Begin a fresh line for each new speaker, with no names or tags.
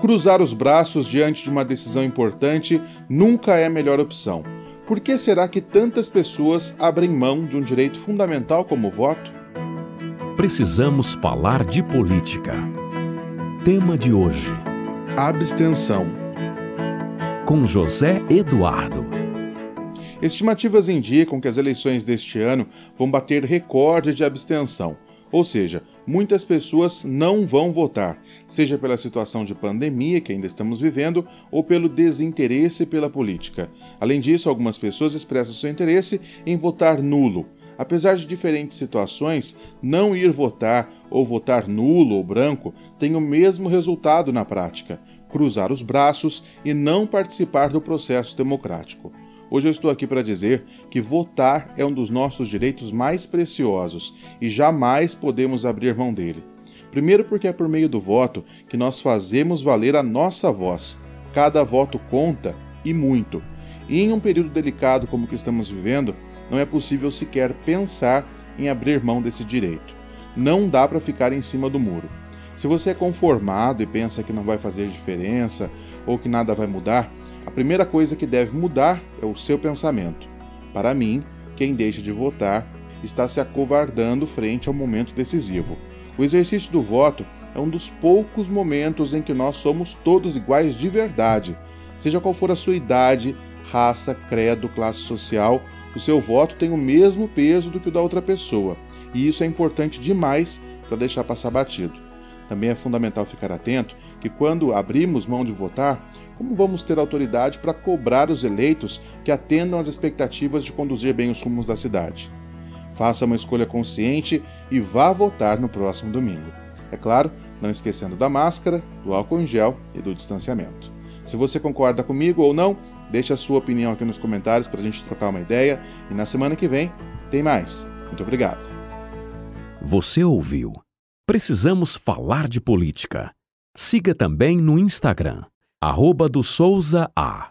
Cruzar os braços diante de uma decisão importante nunca é a melhor opção. Por que será que tantas pessoas abrem mão de um direito fundamental como o voto?
Precisamos falar de política. Tema de hoje:
Abstenção.
Com José Eduardo.
Estimativas indicam que as eleições deste ano vão bater recorde de abstenção. Ou seja, muitas pessoas não vão votar, seja pela situação de pandemia que ainda estamos vivendo ou pelo desinteresse pela política. Além disso, algumas pessoas expressam seu interesse em votar nulo. Apesar de diferentes situações, não ir votar ou votar nulo ou branco tem o mesmo resultado na prática: cruzar os braços e não participar do processo democrático. Hoje eu estou aqui para dizer que votar é um dos nossos direitos mais preciosos e jamais podemos abrir mão dele. Primeiro, porque é por meio do voto que nós fazemos valer a nossa voz. Cada voto conta e muito. E em um período delicado como o que estamos vivendo, não é possível sequer pensar em abrir mão desse direito. Não dá para ficar em cima do muro. Se você é conformado e pensa que não vai fazer diferença ou que nada vai mudar, a primeira coisa que deve mudar é o seu pensamento. Para mim, quem deixa de votar está se acovardando frente ao momento decisivo. O exercício do voto é um dos poucos momentos em que nós somos todos iguais de verdade. Seja qual for a sua idade, raça, credo, classe social, o seu voto tem o mesmo peso do que o da outra pessoa, e isso é importante demais para deixar passar batido. Também é fundamental ficar atento que quando abrimos mão de votar, como vamos ter autoridade para cobrar os eleitos que atendam às expectativas de conduzir bem os rumos da cidade? Faça uma escolha consciente e vá votar no próximo domingo. É claro, não esquecendo da máscara, do álcool em gel e do distanciamento. Se você concorda comigo ou não, deixe a sua opinião aqui nos comentários para a gente trocar uma ideia e na semana que vem tem mais. Muito obrigado.
Você ouviu? Precisamos falar de política. Siga também no Instagram arroba do Souza A.